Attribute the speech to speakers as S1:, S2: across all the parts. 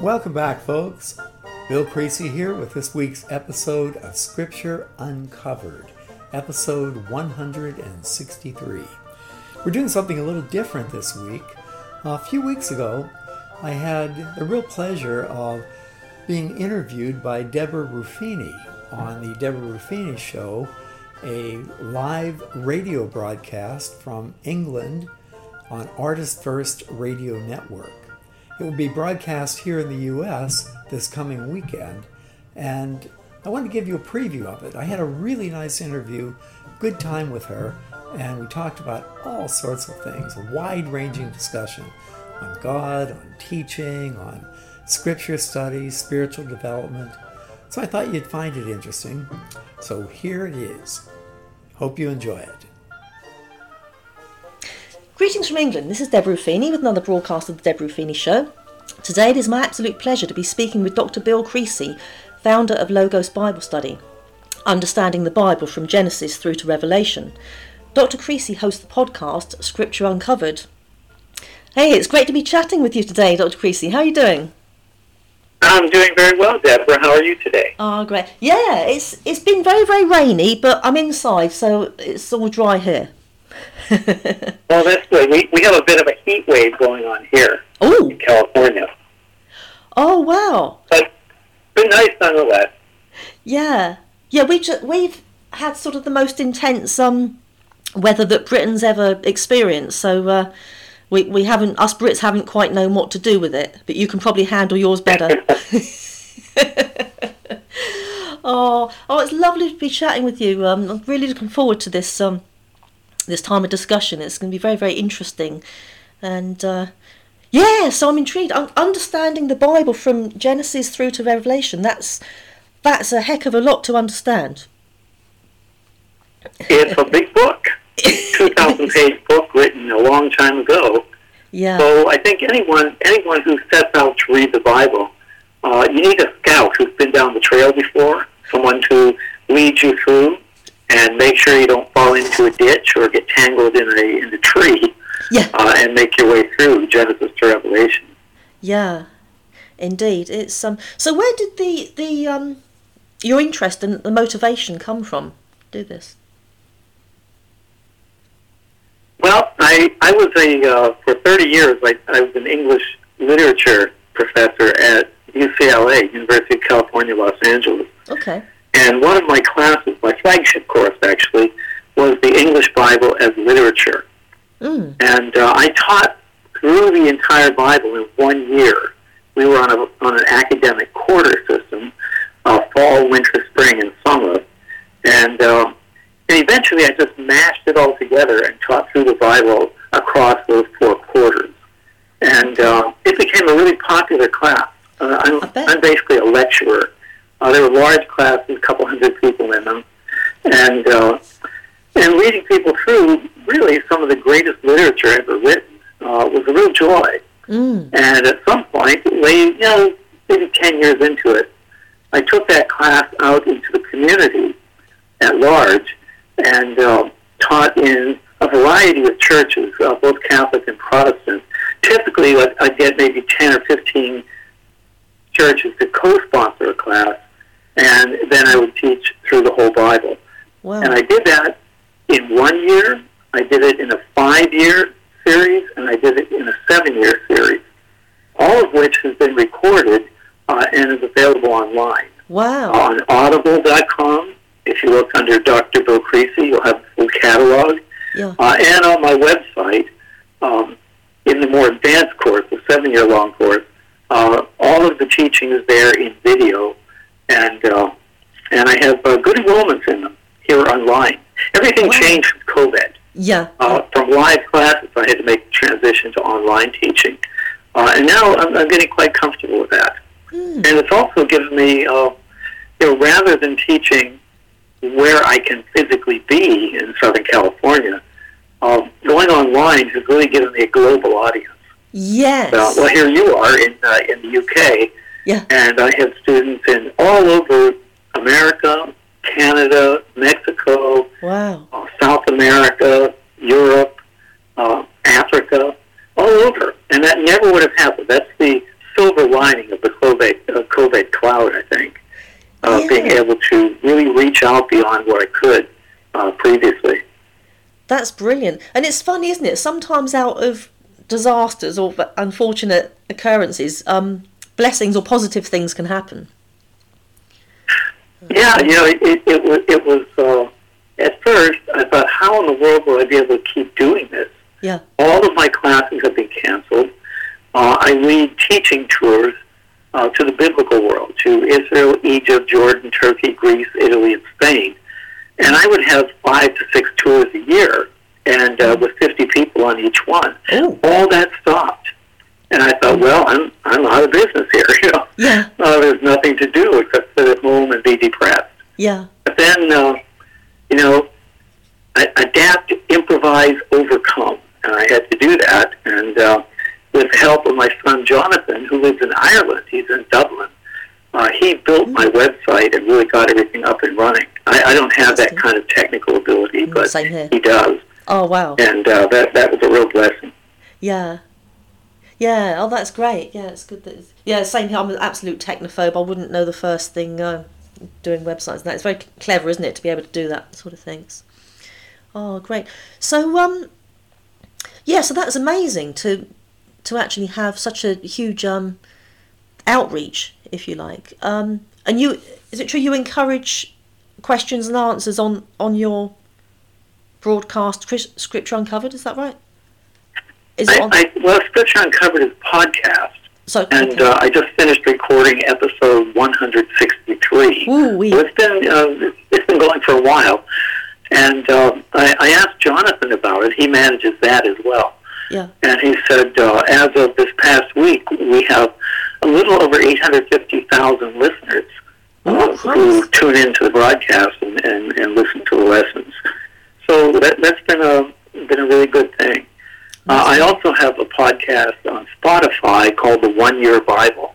S1: Welcome back, folks. Bill Creasy here with this week's episode of Scripture Uncovered, episode 163. We're doing something a little different this week. A few weeks ago, I had the real pleasure of being interviewed by Deborah Ruffini on the Deborah Ruffini Show, a live radio broadcast from England on Artist First Radio Network. It will be broadcast here in the US this coming weekend, and I wanted to give you a preview of it. I had a really nice interview, good time with her, and we talked about all sorts of things, a wide ranging discussion on God, on teaching, on scripture studies, spiritual development. So I thought you'd find it interesting. So here it is. Hope you enjoy it.
S2: Greetings from England. This is Deborah Ruffini with another broadcast of the Deborah Ruffini Show. Today it is my absolute pleasure to be speaking with Dr. Bill Creasy, founder of Logos Bible Study, understanding the Bible from Genesis through to Revelation. Dr. Creasy hosts the podcast Scripture Uncovered. Hey, it's great to be chatting with you today, Dr. Creasy. How are you doing?
S3: I'm doing very well, Deborah. How are you today?
S2: Oh, great. Yeah, it's it's been very very rainy, but I'm inside, so it's all dry here.
S3: well, that's good. We, we have a bit of a heat wave going on here
S2: Ooh.
S3: in California.
S2: Oh wow!
S3: But been nice nonetheless.
S2: Yeah, yeah. We ju- we've had sort of the most intense um weather that Britain's ever experienced. So uh, we we haven't us Brits haven't quite known what to do with it. But you can probably handle yours better. oh, oh, it's lovely to be chatting with you. Um, I'm really looking forward to this um this time of discussion. It's going to be very very interesting, and. Uh, yeah, so I'm intrigued. Un- understanding the Bible from Genesis through to Revelation, that's that's a heck of a lot to understand.
S3: It's a big book, 2,000 page book written a long time ago.
S2: Yeah.
S3: So I think anyone anyone who sets out to read the Bible, uh, you need a scout who's been down the trail before, someone to lead you through and make sure you don't fall into a ditch or get tangled in a in a tree.
S2: Yeah.
S3: Uh, and make your way through Genesis to Revelation.
S2: Yeah, indeed. It's um. So where did the the um your interest and the motivation come from? to Do this.
S3: Well, I I was a uh, for 30 years. I, I was an English literature professor at UCLA, University of California, Los Angeles.
S2: Okay.
S3: And one of my classes, my flagship course actually, was the English Bible as literature.
S2: Mm.
S3: And uh, I taught through the entire Bible in one year. We were on, a, on an academic quarter system, uh, fall, winter, spring, and summer. And, uh, and eventually I just mashed it all together and taught through the Bible across those four quarters. And uh, it became a really popular class. Uh, I'm. I'm basically a lecturer. Uh, there were large classes, a couple hundred people in them. And uh, and reading people through really some of the greatest literature ever written uh, was a real joy.
S2: Mm.
S3: And at some point, way, you know, maybe 10 years into it, I took that class out into the community at large and uh, taught in a variety of churches, uh, both Catholic and Protestant. Typically, I'd, I'd get maybe 10 or 15 churches to co-sponsor a class, and then I would teach through the whole Bible.
S2: Wow.
S3: And I did that in one year, I did it in a five-year series, and I did it in a seven-year series, all of which has been recorded uh, and is available online.
S2: wow.
S3: On audible.com, if you look under Dr. Bill Creasy, you'll have the full catalog.
S2: Yeah.
S3: Uh, and on my website, um, in the more advanced course, the seven-year-long course, uh, all of the teaching is there in video, and uh, and I have uh, good enrollments in them here online. Everything
S2: Wow.
S3: changed with COVID.
S2: Yeah.
S3: Uh, from live classes, I had to make the transition to online teaching, uh, and now I'm, I'm getting quite comfortable with that.
S2: Mm.
S3: And it's also given me, uh, you know, rather than teaching where I can physically be in Southern California, uh, going online has really given me a global audience.
S2: Yes.
S3: Uh, well, here you are in uh, in the UK,
S2: Yeah.
S3: and I have students in all over America, Canada, Mexico,
S2: Wow.
S3: uh, South America, Europe, uh, Africa, all over. And that never would have happened. That's the silver silver lining of the COVID, uh, COVID cloud, I think, uh,
S2: Yeah.
S3: being able to really reach out beyond what I could uh, previously.
S2: That's brilliant. And it's funny, isn't it? Sometimes out of disasters or unfortunate occurrences, um, blessings or positive things can happen.
S3: Yeah, you know, it, it, it was, it was uh, at first, I thought, how in the world will I be able to keep doing this?
S2: Yeah.
S3: All of my classes have been canceled. Uh, I lead teaching tours uh, to the biblical world, to Israel, Egypt, Jordan, Turkey, Greece, Italy, and Spain. And I would have five to six tours a year, and uh, with 50 people on each one.
S2: Oh.
S3: All that stopped. And I thought, well, I'm, I'm out of business here. You know,
S2: Yeah.
S3: uh, there's nothing to do except sit at home and be depressed.
S2: Yeah.
S3: But then, uh, you know, a- adapt, improvise, overcome. And I had to do that. And uh, with the help of my son Jonathan, who lives in Ireland, he's in Dublin, uh, he built my website and really got everything up and running. I, I don't have that kind of technical ability,
S2: Mm,
S3: but he does.
S2: Oh, wow.
S3: And uh, that, that was a real blessing.
S2: Yeah. Yeah. Oh, that's great. Yeah, it's good that. It's, yeah, same here. I'm an absolute technophobe. I wouldn't know the first thing uh, doing websites and that. It's very clever, isn't it, to be able to do that sort of things. Oh, great. So, um, yeah, so that's amazing to to actually have such a huge um outreach, if you like. Um, and you, is it true you encourage questions and answers on on your broadcast Scripture Uncovered? Is that right? Is
S3: I,
S2: on?
S3: I, well, Scripture Uncovered is podcast.
S2: so
S3: And
S2: okay.
S3: uh, I just finished recording episode 163.
S2: Ooh, wee.
S3: So it's been uh, it's been going for a while, and uh, I, I asked Jonathan about it. He manages that as well,
S2: yeah.
S3: and he said uh, as of this past week, we have a little over 850,000 listeners uh,
S2: Oh,
S3: who tune into the broadcast and, and, and listen to the lessons. So that, that's been a been a really good thing. Uh, I also have a podcast on Spotify called The One Year Bible.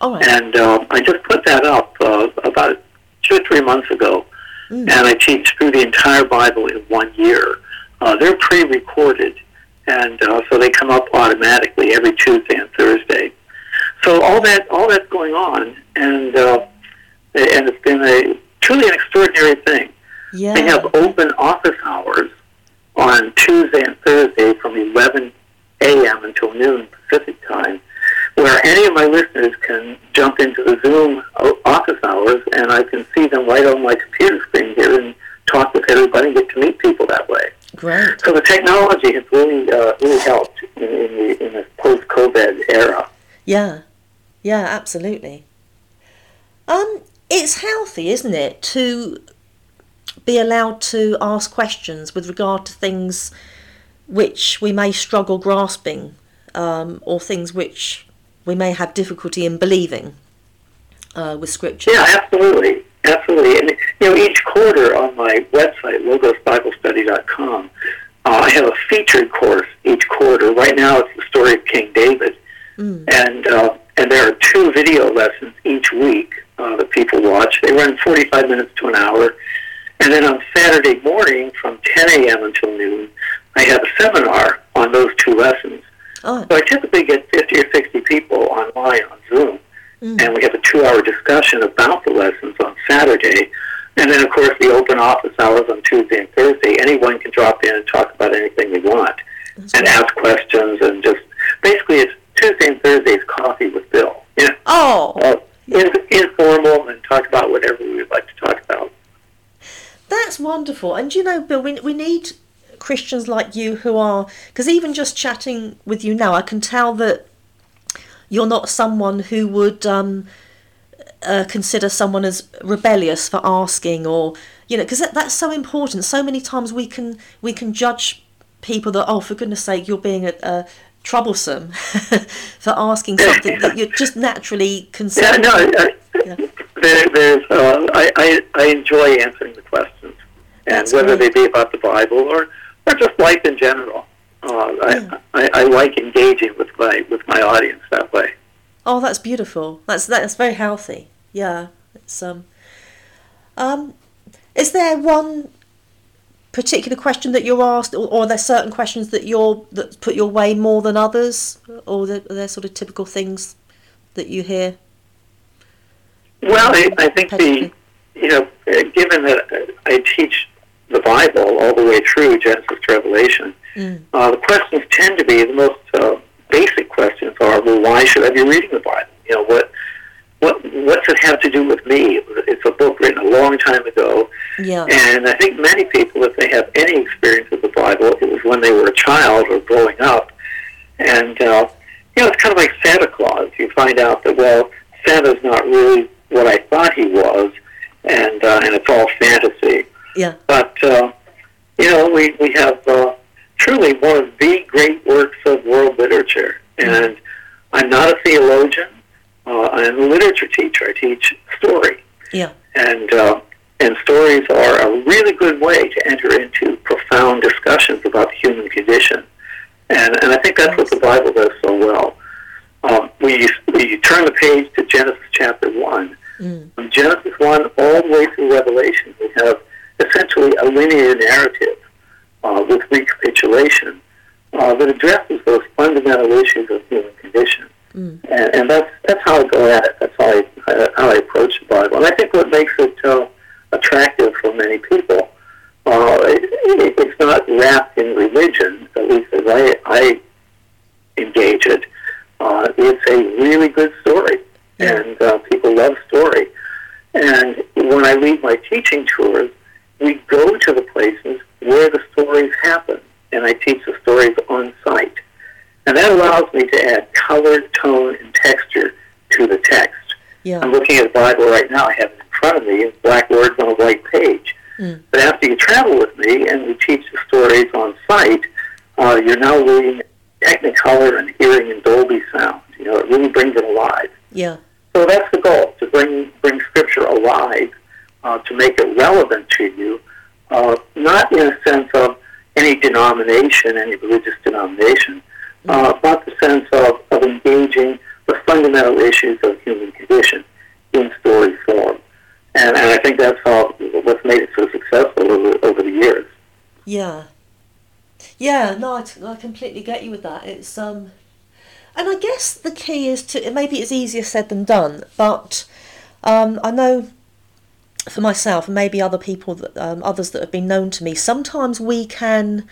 S2: Right.
S3: And uh, I just put that up uh, about two or three months ago.
S2: Mm.
S3: And I teach through the entire Bible in one year. Uh, they're pre-recorded, and uh, so they come up automatically every Tuesday and Thursday. So all that all that's going on, and uh, and it's been a truly an extraordinary thing.
S2: yeah.
S3: They have open office hours on Tuesday and Thursday from 11 a.m. until noon Pacific time, where any of my listeners can jump into the Zoom office hours, and I can see them right on my computer screen here and talk with everybody and get to meet people that way.
S2: Great.
S3: So the technology has really uh, really helped in, in, the, in this post-COVID era.
S2: Yeah, yeah, absolutely. Um, it's healthy, isn't it, to be allowed to ask questions with regard to things which we may struggle grasping, um, or things which we may have difficulty in believing uh, with scripture.
S3: Yeah, absolutely. Absolutely. And, you know, each quarter on my website, logosbiblestudy.com, uh, I have a featured course each quarter. Right now it's the story of King David. And, uh, and there are two video lessons each week uh, that people watch. They run 45 minutes to an hour. And then on Saturday morning from 10 a.m. until noon, I have a seminar on those two lessons.
S2: Oh,
S3: So I typically get 50 or 60 people online on Zoom, mm. and we have a two-hour discussion about the lessons on Saturday. And then, of course, the open office hours on Tuesday and Thursday. Anyone can drop in and talk about anything they want and
S2: great.
S3: ask questions and just basically it's Tuesday and Thursday's coffee with Bill. You know,
S2: oh,
S3: uh, in, informal and talk about whatever we would like to talk about.
S2: Wonderful. And you know, Bill, we, we need Christians like you who are, because even just chatting with you now, I can tell that you're not someone who would um, uh, consider someone as rebellious for asking or, you know, because that, that's so important. So many times we can we can judge people that, oh, for goodness sake, you're being a, a troublesome for asking something that you're just naturally
S3: Yeah,
S2: concerned.
S3: no, I,
S2: Yeah.
S3: there, there's, uh, I, I, I enjoy answering the questions, and
S2: That's
S3: whether
S2: great.
S3: they be about the Bible or, or just life in general. Uh,
S2: Yeah.
S3: I, I, I like engaging with my with my audience that way.
S2: Oh, that's beautiful. That's that's very healthy. Yeah. It's um um is there one particular question that you're asked or, or are there certain questions that you're that put your way more than others or are there, are there sort of typical things that you hear?
S3: Well, I, I think the you know, uh, given that I teach the Bible all the way through Genesis to Revelation, mm. uh, the questions tend to be the most uh, basic questions are, well, why should I be reading the Bible? You know, what what what's it have to do with me? It's a book written a long time ago,
S2: yeah.
S3: and I think many people, if they have any experience with the Bible, it was when they were a child or growing up, and uh, you know, it's kind of like Santa Claus. You find out that well, Santa's not really what I thought he was, and uh, and it's all fantasy.
S2: Yeah.
S3: But uh, you know, we we have uh, truly one of the great works of world literature, mm-hmm. and I'm not a theologian. Uh, I'm a literature teacher. I teach story.
S2: Yeah.
S3: And uh, and stories are a really good way to enter into profound discussions about the human condition. And and I think that's what the Bible does so well. Um, we we turn the page to Genesis chapter one. Mm. From Genesis one all the way through Revelation, we have essentially a linear narrative uh, with recapitulation uh, that addresses those fundamental issues of human condition. Mm. And, and that's that's how I go at it. That's how I how I approach the Bible. And I think what makes it uh, attractive for many people, uh, it, it's not wrapped in religion. At least as I, I engage it, uh, it's a really good story, and uh, people love story. And when I lead my teaching tours, we go to the places where the stories happen, and I teach the stories on site. And that allows me to add color, tone, and texture to the text.
S2: Yeah.
S3: I'm looking at the Bible right now. I have it in front of me in black words on a white page. Mm. But after you travel with me and we teach the stories on site, uh, you're now reading Technicolor and hearing in Dolby sound. You know, it really brings it alive.
S2: Yeah.
S3: So that's the goal to bring bring Scripture alive, uh, to make it relevant to you, uh, not in a sense of any denomination, any religious denomination, uh, but the sense of, of engaging the fundamental issues of human condition in story form. And, and I think that's how what's made it so successful over, over the years.
S2: Yeah. Yeah, no, I, t- I completely get you with that. It's um, and I guess the key is to maybe it's easier said than done, but um, I know for myself and maybe other people that um, others that have been known to me, sometimes we can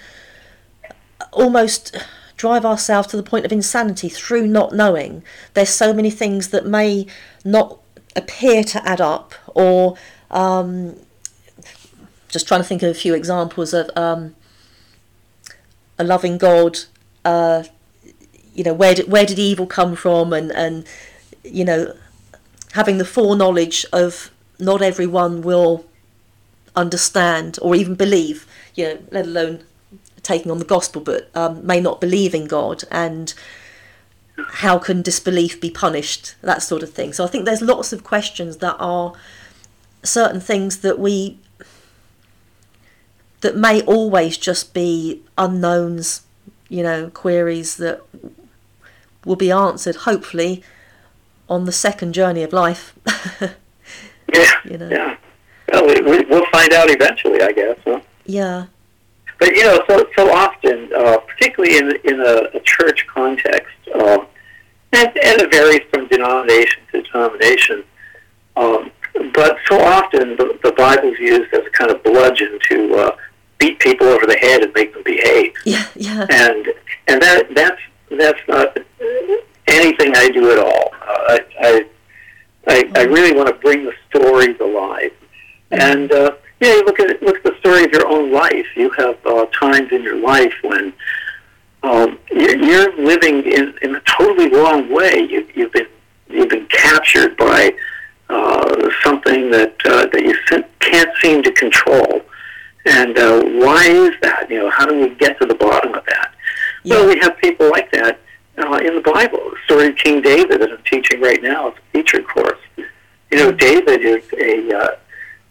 S2: almost drive ourselves to the point of insanity through not knowing. There's so many things that may not appear to add up, or um, just trying to think of a few examples of um, a loving God. Uh, you know, where did where did evil come from, and and you know, having the foreknowledge of not everyone will understand or even believe. You know, let alone taking on the gospel, but um, may not believe in God, and how can disbelief be punished? That sort of thing. So I think there's lots of questions that are certain things that we that may always just be unknowns, you know, queries that will be answered hopefully on the second journey of life.
S3: yeah. You know. Yeah. Well, we, we'll find out eventually, I guess. Huh?
S2: Yeah.
S3: But you know, so so often, uh, particularly in in a, a church context, um, and, and it varies from denomination to denomination. Um, but so often, the, the Bible is used as a kind of bludgeon to uh, beat people over the head and make them behave.
S2: Yeah, yeah.
S3: And and that that's that's not anything I do at all. Uh, I, I I I really want to bring the stories alive, and. Uh, yeah, look at look at the story of your own life. You have uh, times in your life when um, you're, you're living in, in a totally wrong way. You, you've been you've been captured by uh, something that uh, that you can't seem to control. And uh, why is that? You know, how do we get to the bottom of that? Yeah. Well, we have people like that uh, in the Bible. The story of King David that I'm teaching right now is a featured course. You know, David is a uh,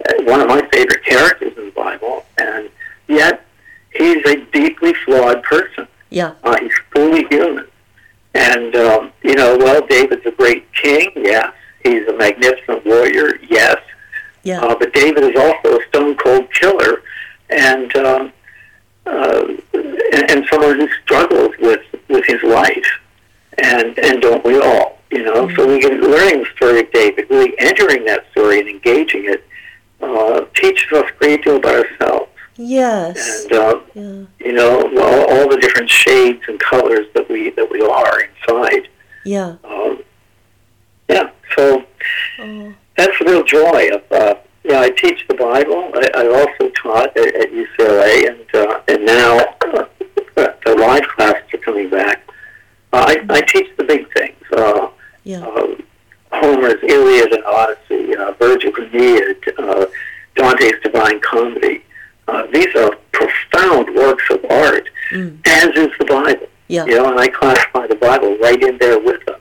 S3: uh, one of my favorite characters in the Bible, and yet he's a deeply flawed person.
S2: Yeah.
S3: Uh, he's fully human. And, um, you know, well, David's a great king, yes. He's a magnificent warrior, yes.
S2: Yeah.
S3: Uh, but David is also a stone cold killer and, um, uh, and, and someone who struggles with, with his life. And, and don't we all? You know, so we can learning the story of David, really entering that story and engaging it, uh, teaches us a great deal about ourselves.
S2: Yes.
S3: And uh,
S2: Yeah.
S3: you know, all, all the different shades and colors that we that we are inside.
S2: Yeah.
S3: Um, yeah, so
S2: Oh.
S3: that's the real joy of. Uh, yeah, I teach the Bible. I, I also taught at, at UCLA, and uh, and now uh, the live classes are coming back. Uh, I, I teach the big things. Uh,
S2: Yeah.
S3: uh, Homer's Iliad and Odyssey, uh, Virgil's Aeneid, uh, Dante's Divine Comedy. Uh, these are profound works of art,
S2: Mm.
S3: as is the Bible.
S2: Yeah.
S3: You know, and I classify the Bible right in there with them.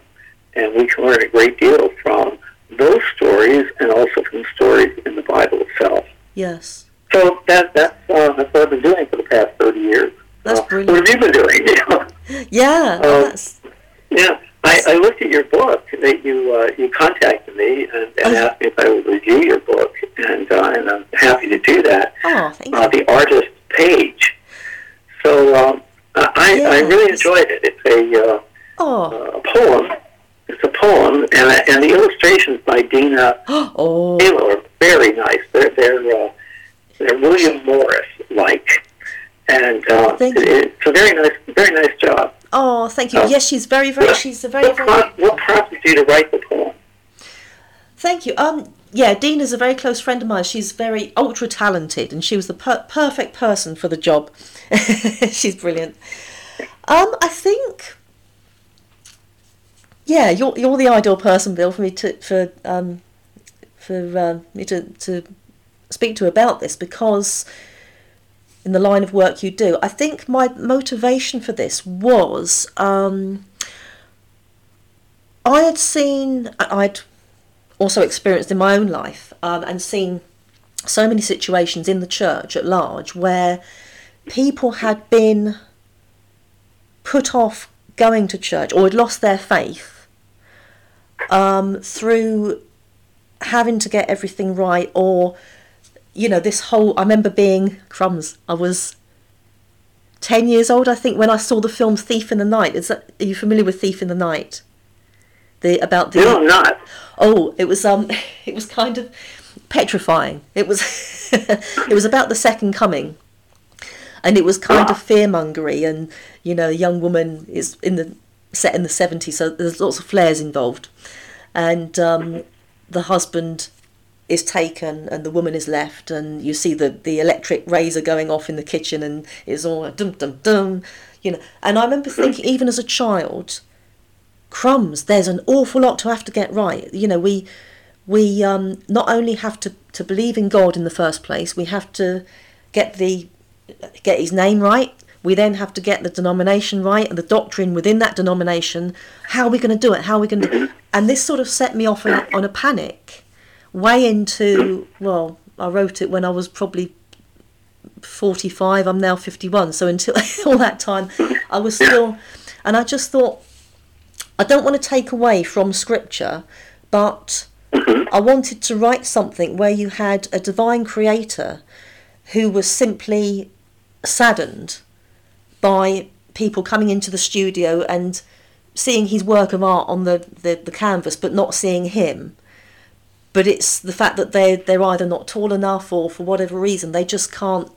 S3: And we can learn a great deal from those stories and also from the stories in the Bible itself.
S2: Yes.
S3: So that, that's, uh, that's what I've been doing for the past 30 years.
S2: That's
S3: Uh,
S2: brilliant.
S3: What have you been doing? You know?
S2: Yeah.
S3: Um, Yeah, I, I looked at your book that you uh, you contacted me and, and
S2: Oh.
S3: asked me if I would review your book, and uh, and I'm happy to do that.
S2: oh, thank
S3: Uh,
S2: you.
S3: the artist page. So um, I I really enjoyed it. It's a uh,
S2: Oh.
S3: a poem. It's a poem, and and the illustrations by Dina
S2: Oh.
S3: Taylor are very nice. They're they're uh, they're William Morris like, and uh,
S2: Thank you.
S3: it, it's a very nice very nice job.
S2: Oh, thank you. Yes, she's very, very. She's a very,
S3: What,
S2: very.
S3: prompt, what prompted you to write the poem?
S2: Thank you. Um, yeah, Dina is a very close friend of mine. She's very ultra talented, and she was the per- perfect person for the job. She's brilliant. Um, I think. Yeah, you're you're the ideal person, Bill, for me to for um, for uh, me to to speak to about this because in the line of work you do, I think my motivation for this was um, I had seen I'd also experienced in my own life um, and seen so many situations in the church at large where people had been put off going to church or had lost their faith um, through having to get everything right or you know this whole i remember being crumbs i was 10 years old i think when i saw the film thief in the night is that are you familiar with thief in the night the about the
S3: No, I'm not.
S2: Oh, it was um, it was kind of petrifying. It was, it was about the second coming, and it was kind of fearmongery. And you know, a young woman is in the set in the seventies, so there's lots of flares involved, and um, the husband is taken and the woman is left and you see the the electric razor going off in the kitchen and it's all dum dum dum you know. And i remember thinking even as a child crumbs there's an awful lot to have to get right. You know we we um, not only have to, to believe in god in the first place we have to get the get his name right. We then have to get the denomination right and the doctrine within that denomination. How are we going to do it? How are we going to and this sort of set me off on a panic way into well i wrote it when i was probably 45 i'm now 51 so until all that time i was still and i just thought I don't want to take away from scripture, but I wanted to write something where you had a divine creator who was simply saddened by people coming into the studio and seeing his work of art on the, the, the canvas but not seeing him. But it's the fact that they they're either not tall enough or for whatever reason they just can't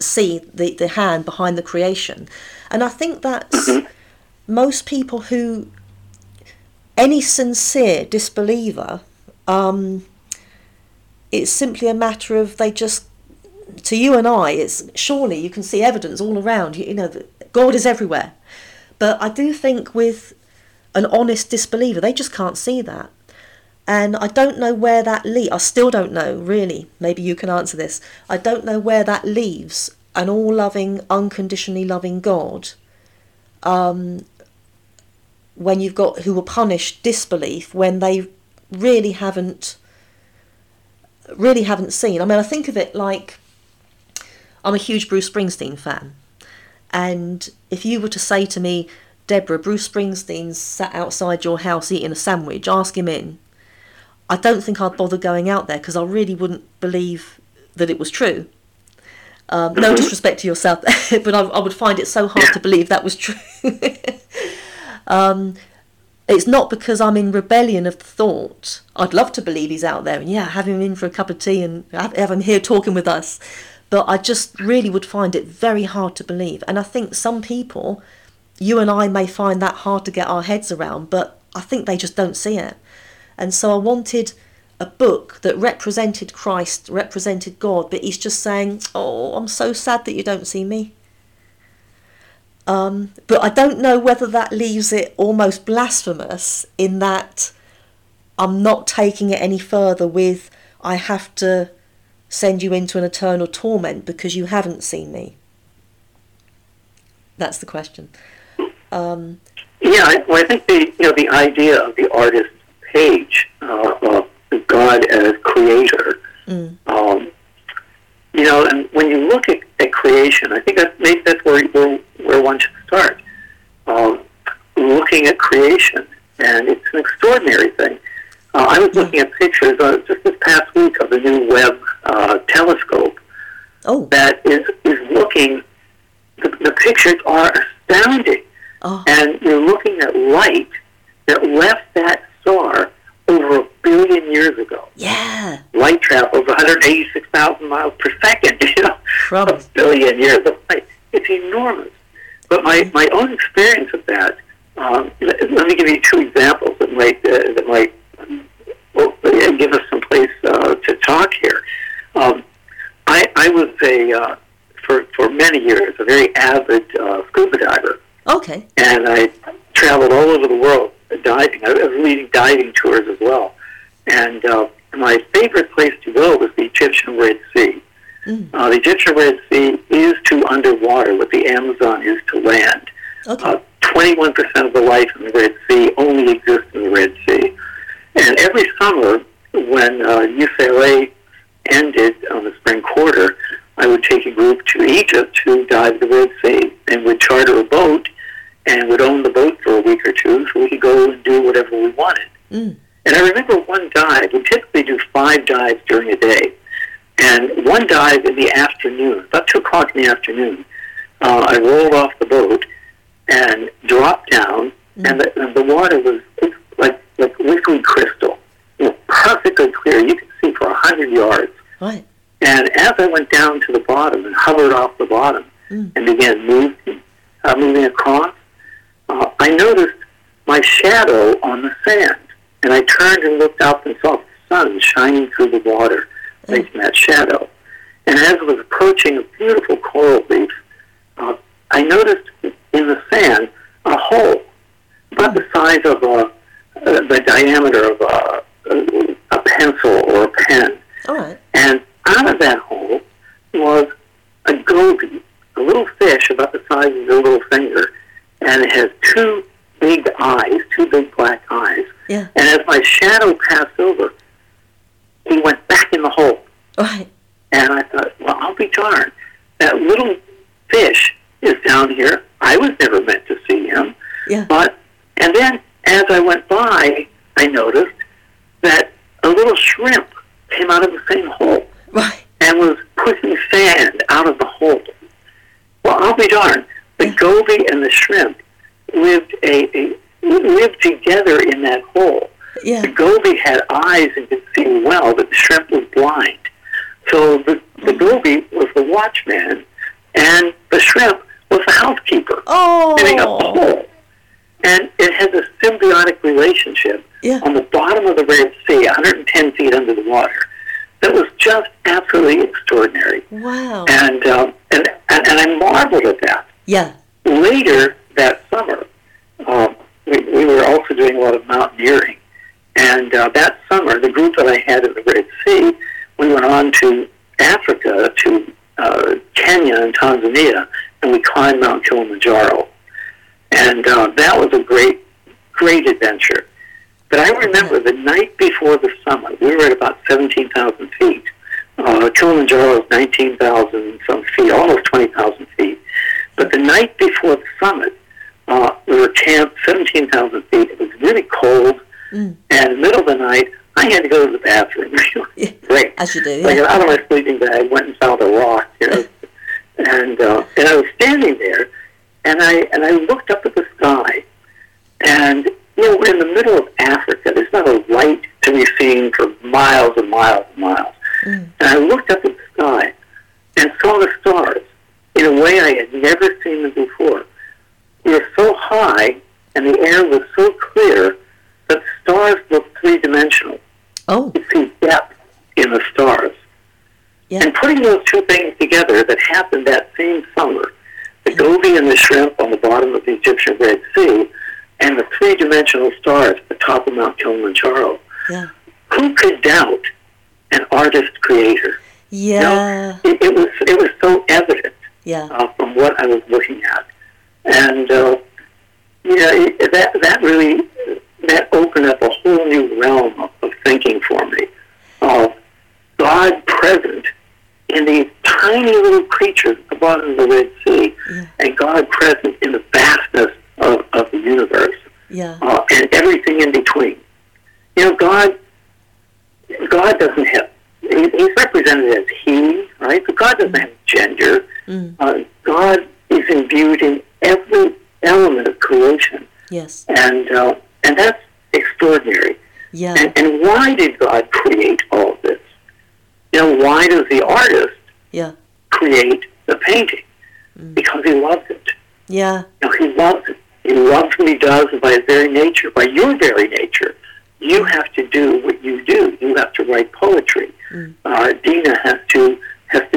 S2: see the, the hand behind the creation. And I think that's most people who any sincere disbeliever um, it's simply a matter of they just to you and I it's surely you can see evidence all around you, you know God is everywhere but I do think with an honest disbeliever they just can't see that and I don't know where that leaves I still don't know really maybe you can answer this I don't know where that leaves an all loving unconditionally loving God um, when you've got who will punish disbelief when they really haven't really haven't seen. I mean, I think of it like I'm a huge Bruce Springsteen fan, and if you were to say to me, Deborah, Bruce Springsteen's sat outside your house eating a sandwich, ask him in. I don't think I'd bother going out there because I really wouldn't believe that it was true. Um, no disrespect to yourself, but I, I would find it so hard to believe that was true. um, it's not because I'm in rebellion of the thought. I'd love to believe he's out there and yeah, have him in for a cup of tea and have, have him here talking with us. But I just really would find it very hard to believe. And I think some people, you and I may find that hard to get our heads around, but I think they just don't see it. And so I wanted a book that represented Christ, represented God, but he's just saying, Oh, I'm so sad that you don't see me. Um, but I don't know whether that leaves it almost blasphemous in that I'm not taking it any further with I have to send you into an eternal torment because you haven't seen me. That's the question. Um,
S3: yeah, I, well, I think the you know the idea of the artist's page uh, of God as creator. Mm. Um, you know, and when you look at, at creation, I think that maybe that's where, where, where one should start. Um, looking at creation, and it's an extraordinary thing. Uh, I was looking at pictures uh, just this past week of the new Webb uh, telescope
S2: oh.
S3: that is is looking. The, the pictures are astounding,
S2: oh.
S3: and you're looking at light that left that star over a billion years ago.
S2: Yeah.
S3: Light travels 186,000 miles per second. You know,
S2: Trouble.
S3: a billion years of light. It's enormous. But my, my own experience of that. Um, let, let me give you two examples that might uh, that might well, give us some place uh, to talk here. Um, I, I was a uh, for for many years a very avid uh, scuba diver.
S2: Okay.
S3: And I traveled all over the world diving. I was leading diving tours as well. And uh, my favorite place to go was the Egyptian Red Sea. Mm. Uh, the Egyptian Red Sea is to underwater what the Amazon is to land.
S2: Okay.
S3: Uh, 21% of the life in the Red Sea only exists in the Red Sea. And every summer, when uh, UCLA ended on the spring quarter, I would take a group to Egypt to dive the Red Sea and would charter a boat and would own the boat for a week or two so we could go and do whatever we wanted.
S2: Mm.
S3: And I remember one dive, we typically do five dives during a day. And one dive in the afternoon, about 2 o'clock in the afternoon, uh, I rolled off the boat and dropped down, mm. and, the, and the water was like, like liquid crystal, you know, perfectly clear. You could see for a 100 yards.
S2: Right.
S3: And as I went down to the bottom and hovered off the bottom
S2: mm.
S3: and began moving, uh, moving across, uh, I noticed my shadow on the sand. And I turned and looked up and saw the sun shining through the water, making that shadow. And as I was approaching a beautiful coral reef, uh, I noticed in the sand a hole about the size of a, uh, the diameter of a, 17,000 feet. It was really cold.
S2: Mm.
S3: And middle of the night, I had to go to the bathroom. Great.
S2: As you do.
S3: I
S2: Yeah.
S3: got out of my sleeping bag, went and found a rock, you know, and uh, and I was standing there, and I and I looked up at the sky, and you know, we're in the middle of Africa. There's not a light to be seen for miles and miles and miles. And I looked up at the sky and saw the stars in a way I had never seen them before. We were so high and the air was so clear that the stars looked three dimensional.
S2: Oh,
S3: You see depth in the stars.
S2: yeah.
S3: And putting those two things together that happened that same summer, the goby and the shrimp on the bottom of the Egyptian Red Sea, and the three-dimensional stars at the top of Mount Kilimanjaro,
S2: Yeah.
S3: who could doubt an artist creator? You know,
S2: Yeah.
S3: it, it was it was so evident
S2: Yeah.
S3: uh, from what I was looking at, and uh, yeah, it, that that really that opened up a whole new realm of, of thinking for me of God present in these tiny little creatures at the bottom of the Red Sea,
S2: Yeah.
S3: and God present in the vastness of, of the universe
S2: Yeah.
S3: uh, and everything in between. You know, God, God doesn't have. He, he's represented as He, right? But God doesn't have gender.
S2: Mm.
S3: Uh, God is imbued in every element of creation,
S2: Yes.
S3: and uh, and that's extraordinary.
S2: Yeah.
S3: And, and why did God create all this? You know, why does the artist
S2: Yeah.
S3: create the painting? Because he loves it.
S2: Yeah.
S3: You know, he loves it. He loves what he does and by his very nature, by your very nature. You have to do what you do. You have to write poetry. Uh, Dina has to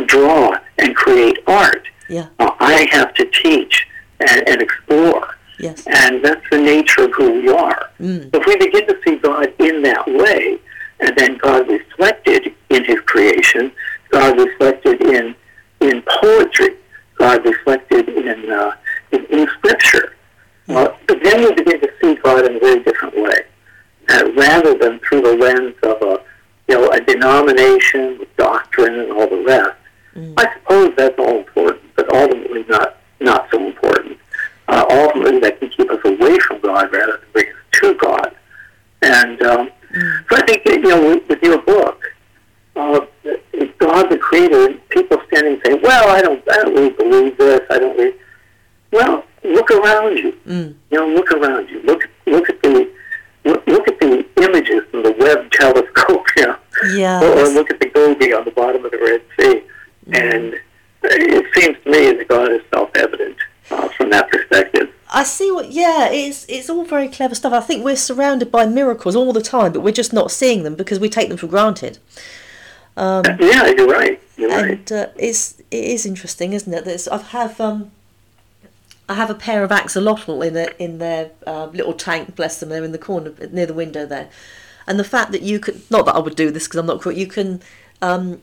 S3: draw and create art.
S2: Yeah.
S3: Uh, I have to teach and, and explore.
S2: Yes.
S3: And that's the nature of who we are.
S2: Mm.
S3: So if we begin to see God in that way, and then God reflected in his creation, God reflected in in poetry, God reflected in uh, in, in scripture, uh, but then we begin to see God in a very different way, uh, rather than through the lens of a you know a denomination, doctrine, and all the rest. I suppose that's all important, but ultimately not not so important. Uh, ultimately, that can keep us away from God rather than bring us to God. And um, so I think that, you know with, with your book, uh, God the Creator, people standing saying, "Well, I don't, I don't really believe this. I don't really." Well, look around you.
S2: Mm.
S3: You know, look around you. Look, look at the look, look at the images from the Webb telescope. You know,
S2: Yeah.
S3: or, or look at the goby on the bottom of the Red Sea, and it seems to me that God is self-evident uh, from that perspective.
S2: I see what. Yeah, it's it's all very clever stuff. I think we're surrounded by miracles all the time, but we're just not seeing them because we take them for granted.
S3: yeah, you're right. You're right.
S2: And uh, it's it is interesting, isn't it? That I have um, I have a pair of axolotl in a, in their uh, little tank. Bless them, they're in the corner near the window there. And the fact that you could not that I would do this because I'm not. You can um,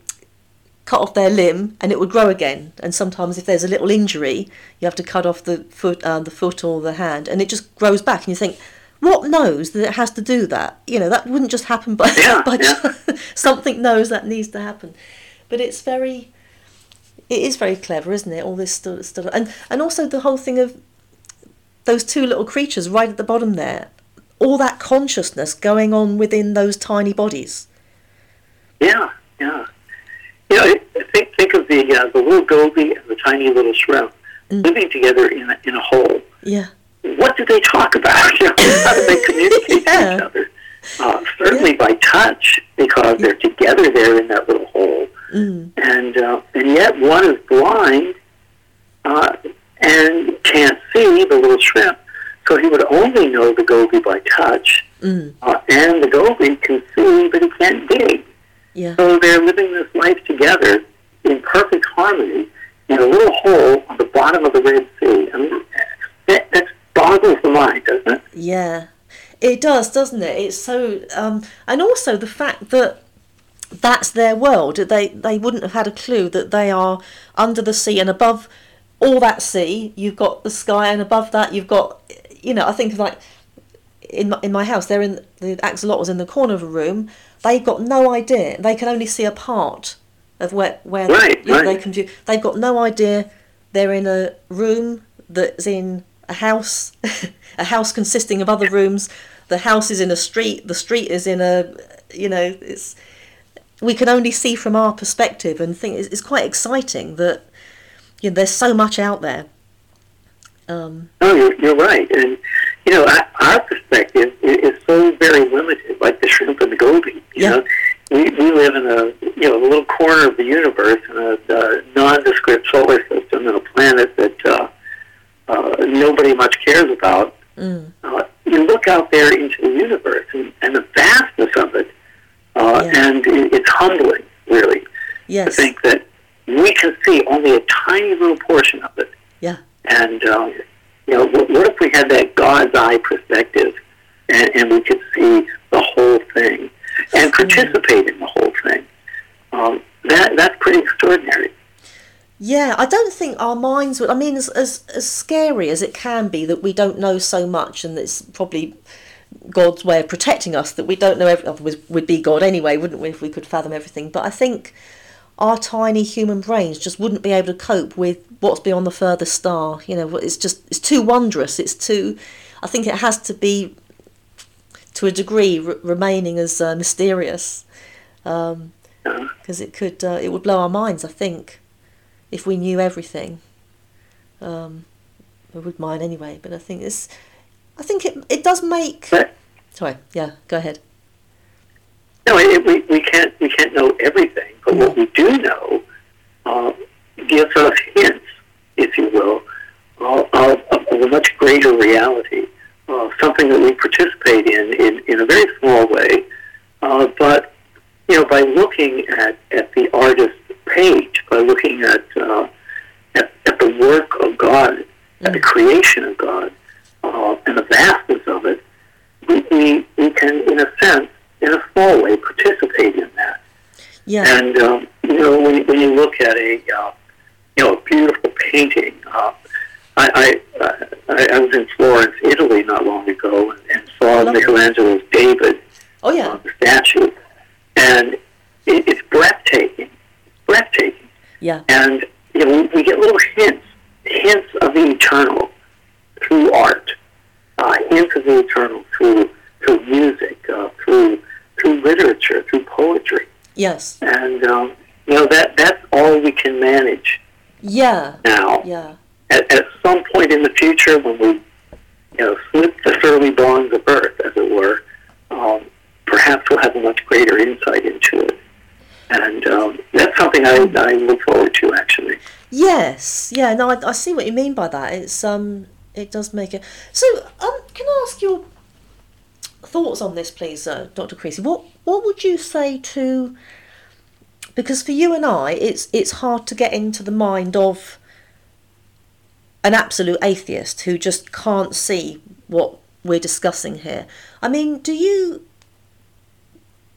S2: cut off their limb and it would grow again. And sometimes if there's a little injury, you have to cut off the foot, uh, the foot or the hand, and it just grows back. And you think, what knows that it has to do that? You know, that wouldn't just happen by,
S3: Yeah,
S2: by
S3: yeah.
S2: something knows that needs to happen. But it's very, it is very clever, isn't it? All this stuff, stuff. and and also the whole thing of those two little creatures right at the bottom there, all that consciousness going on within those tiny bodies.
S3: Yeah, yeah. You know, think think of the uh, the little goby and the tiny little shrimp living together in a, in a hole.
S2: Yeah,
S3: What do they talk about? You know, how do they communicate
S2: Yeah.
S3: to each other? Uh, certainly by touch, because they're together there in that little hole.
S2: mm.
S3: and uh, and yet one is blind uh, and can't see the little shrimp, so he would only know the goby by touch,
S2: Mm.
S3: uh, and the goby can see but he can't dig.
S2: Yeah,
S3: So they're living this life together in perfect harmony in a little hole on the bottom of the Red Sea. I mean, that, that boggles the mind, doesn't it?
S2: yeah. It does, doesn't it? It's so, um, and also the fact that that's their world. They they wouldn't have had a clue that they are under the sea and above all that sea. You've got the sky, and above that you've got, you know, I think like in my, in my house. They're in the axolotl was in the corner of a room. They've got no idea. They can only see a part of where where
S3: Right,
S2: you know, they can view. They've got no idea. They're in a room that's in a house, a house consisting of other rooms. The house is in a street. The street is in a, you know, it's. We can only see from our perspective, and think it's, it's quite exciting that, you know, there's so much out there. Um,
S3: No, you're, you're right. And, you know, our- perspective is so very limited, like the shrimp and the goby.
S2: Yeah.
S3: know, we, we live in a you know a little corner of the universe in a, uh nondescript solar system and a planet that uh, uh, nobody much cares about.
S2: Mm.
S3: Uh, you look out there into the universe and, and the vastness of it, uh,
S2: Yeah.
S3: and it, it's humbling, really, to
S2: Yes.
S3: think that we can see only a tiny little portion of it.
S2: Yeah.
S3: And um, you know, what, what if we had that God's eye perspective, and, and we could see the whole thing and participate in the whole thing? Um, that that's pretty extraordinary.
S2: Yeah, I don't think our minds would. I mean, as, as as scary as it can be that we don't know so much, and it's probably God's way of protecting us that we don't know. Every, would be God anyway, wouldn't we? If we could fathom everything, but I think our tiny human brains just wouldn't be able to cope with what's beyond the furthest star. You know, it's just it's too wondrous. It's too. I think it has to be to a degree r- remaining as uh, mysterious because it could uh, it would blow our minds. I think if we knew everything. Um, I would mine anyway, but I think it's. I think it it does make.
S3: But
S2: Sorry, yeah, go ahead.
S3: no, it, we we can't we can't know everything. But what we do know uh, gives us hints, if you will, of, of, of a much greater reality, uh, something that we participate in in, in a very small way. Uh, but you know, by looking at, at the artist's page, by looking at, uh, at at the work of God, at the creation of God, uh, and the vastness of it, we, we, we can, in a sense, in a small way, participate in that.
S2: Yeah,
S3: And um, you know, when, when you look at a uh, you know a beautiful painting, uh, I, I I was in Florence, Italy, not long ago, and, and saw. Michelangelo's David
S2: oh
S3: uh,
S2: yeah,
S3: the statue, and it, it's breathtaking, breathtaking.
S2: yeah,
S3: And you know, we, we get little hints, hints of the eternal through art, uh, hints of the eternal through through music, uh, through through literature, through poetry,
S2: yes,
S3: and um, you know that that's all we can manage
S2: yeah,
S3: now.
S2: yeah,
S3: At, at some point in the future, when we you know slip the early bonds of Earth, as it were, um, perhaps we'll have a much greater insight into it. And um, that's something I, I look forward to, actually.
S2: yes, yeah. No, I, I see what you mean by that. It's um, it does make it. So, um, can I ask your thoughts on this, please, uh, Dr. Creasy? What what would you say to? Because for you and I, it's it's hard to get into the mind of an absolute atheist who just can't see what we're discussing here. I mean, do you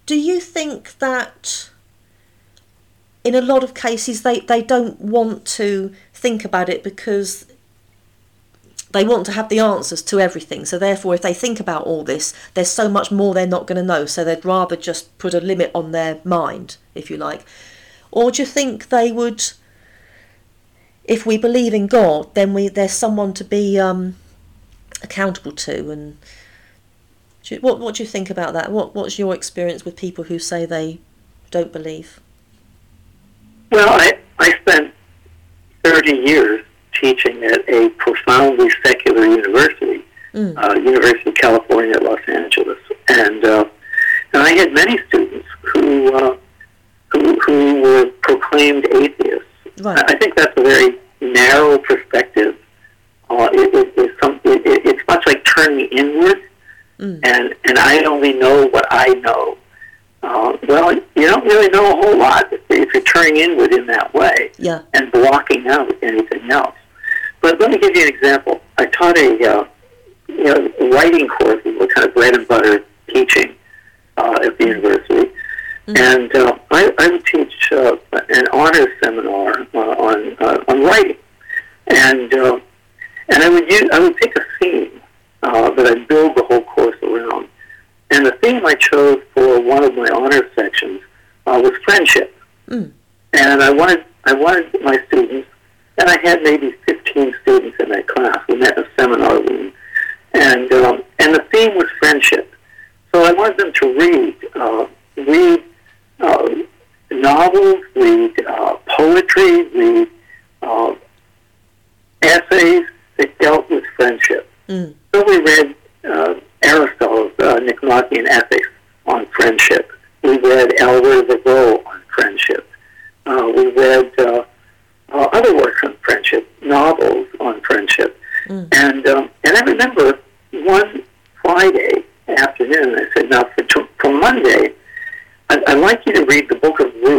S2: do you think that in a lot of cases they, they don't want to think about it because they want to have the answers to everything. So therefore if they think about all this, there's so much more they're not going to know. So they'd rather just put a limit on their mind, if you like. Or do you think they would if we believe in God, then we there's someone to be um, accountable to and what what do you think about that? What what's your experience with people who say they don't believe?
S3: Well, I, I spent 30 years teaching at a profoundly secular university,
S2: Mm.
S3: uh, University of California at Los Angeles. And, uh, and I had many students who, uh, who, who were proclaimed atheists.
S2: Right.
S3: I think that's a very narrow perspective. Uh, it, it, it's, some, it, it, it's much like turning inward,
S2: Mm.
S3: and, and I only know what I know. Uh, well, you don't really know a whole lot if, you're turning inward in that way
S2: Yeah.
S3: and blocking out anything else. But let me give you an example. I taught a uh, you know writing course, what kind of bread and butter teaching uh, at the university, and uh, I, I would teach uh, an honors seminar uh, on uh, on writing, and uh, and I would use I would pick a theme uh, that I'd build the whole course around, and the theme I chose for one of my honor sections uh, was friendship.
S2: Mm.
S3: And I wanted, I wanted my students, and I had maybe 15 students in that class. We met in a seminar room. And, um, and the theme was friendship. So I wanted them to read, uh, read uh, novels, read uh, poetry, read uh, essays that dealt with friendship.
S2: Mm.
S3: So we read uh, Aristotle's uh, Nicomachean Ethics on friendship. We read Aelred of Rievaulx on friendship. Uh, We read uh, uh, other works on friendship, novels on friendship.
S2: Mm.
S3: And, um, and I remember one Friday afternoon, I said, now for, t- for Monday, I'd, I'd like you to read the book of Ruth.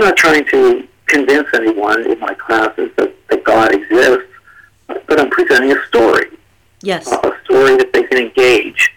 S3: I'm not trying to convince anyone in my classes that, that God exists, but I'm presenting a story.
S2: Yes.
S3: A story that they can engage.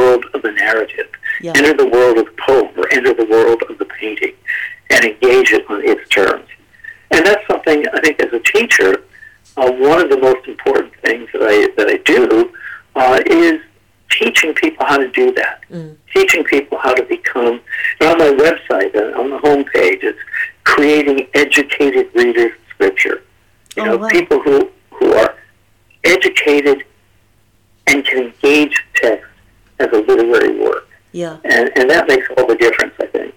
S3: world of the narrative,
S2: yeah.
S3: enter the world of the poem, or enter the world of the painting, and engage it on its terms. And that's something I think as a teacher, uh, one of the most important things that I, that I do uh, is teaching people how to do that,
S2: mm.
S3: teaching people how to become. on my website, uh, on the homepage, it's creating educated readers of scripture. You
S2: oh,
S3: know,
S2: wow.
S3: people who, who are educated and can engage text as a literary work.
S2: Yeah.
S3: And, and that makes all the difference, I think.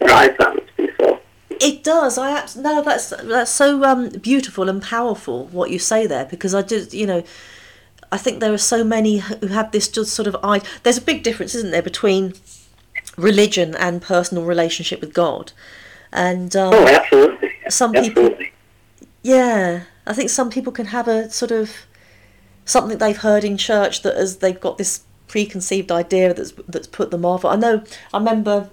S3: And I found it to be so.
S2: It does. I abs- no, that's that's so um, beautiful and powerful what you say there because I just you know, I think there are so many who have this just sort of I. There's a big difference, isn't there, between religion and personal relationship with God, and um,
S3: oh, absolutely.
S2: Some
S3: absolutely.
S2: people, yeah, I think some people can have a sort of something they've heard in church that as they've got this preconceived idea that's that's put them off. I know. I remember.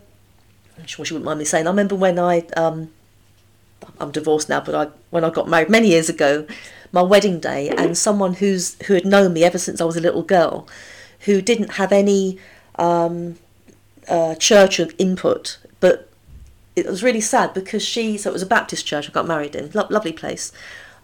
S2: I'm sure she wouldn't mind me saying. I remember when I um, I'm divorced now, but I when I got married many years ago, my wedding day, and someone who's who had known me ever since I was a little girl, who didn't have any um, uh, church input, but it was really sad because she so it was a Baptist church I got married in, lo- lovely place,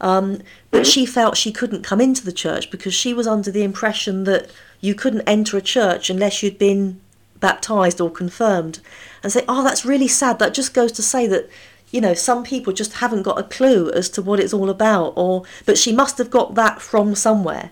S2: um, but she felt she couldn't come into the church because she was under the impression that you couldn't enter a church unless you'd been baptized or confirmed and say oh that's really sad that just goes to say that you know some people just haven't got a clue as to what it's all about or but she must have got that from somewhere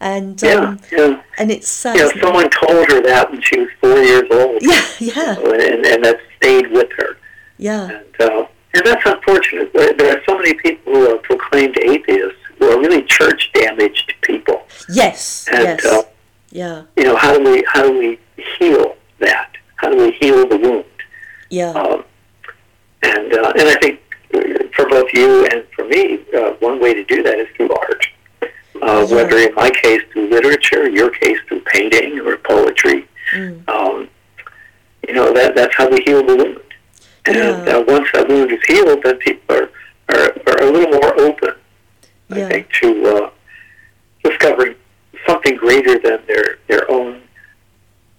S2: and um,
S3: yeah, yeah.
S2: and it's sad
S3: Yeah, someone told her that when she was four years old.
S2: yeah yeah
S3: and, and that stayed with her.
S2: yeah
S3: And, uh, and that's unfortunate. There, are so many people who are proclaimed atheists who are really church damaged people.
S2: yes
S3: And
S2: yes
S3: uh,
S2: yeah
S3: you know, how do we how do we heal that? How do we heal the wound?
S2: yeah
S3: Um, and uh, and I think for both you and for me, uh, one way to do that is through art. Uh,
S2: Yeah.
S3: Whether in my case through literature, your case through painting or poetry,
S2: Mm.
S3: um, you know that that's how we heal the wound. And
S2: Yeah.
S3: uh, once that wound is healed, then people are are, are a little more open, I think, to uh, discovering something greater than their their own